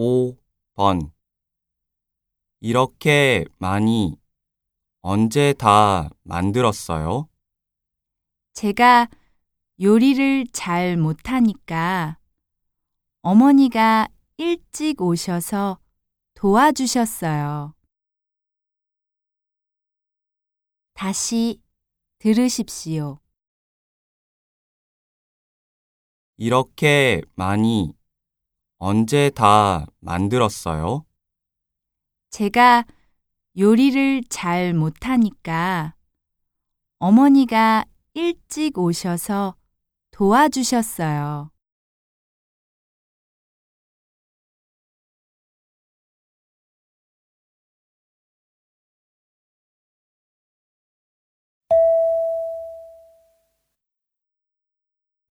5번 이렇게 많이 언제 다 만들었어요? 제가 요리를 잘 못하니까 어머니가 일찍 오셔서 도와주셨어요. 다시 들으십시오. 이렇게 많이 언제 다 만들었어요? 제가 요리를 잘 못하니까 어머니가 일찍 오셔서 도와주셨어요.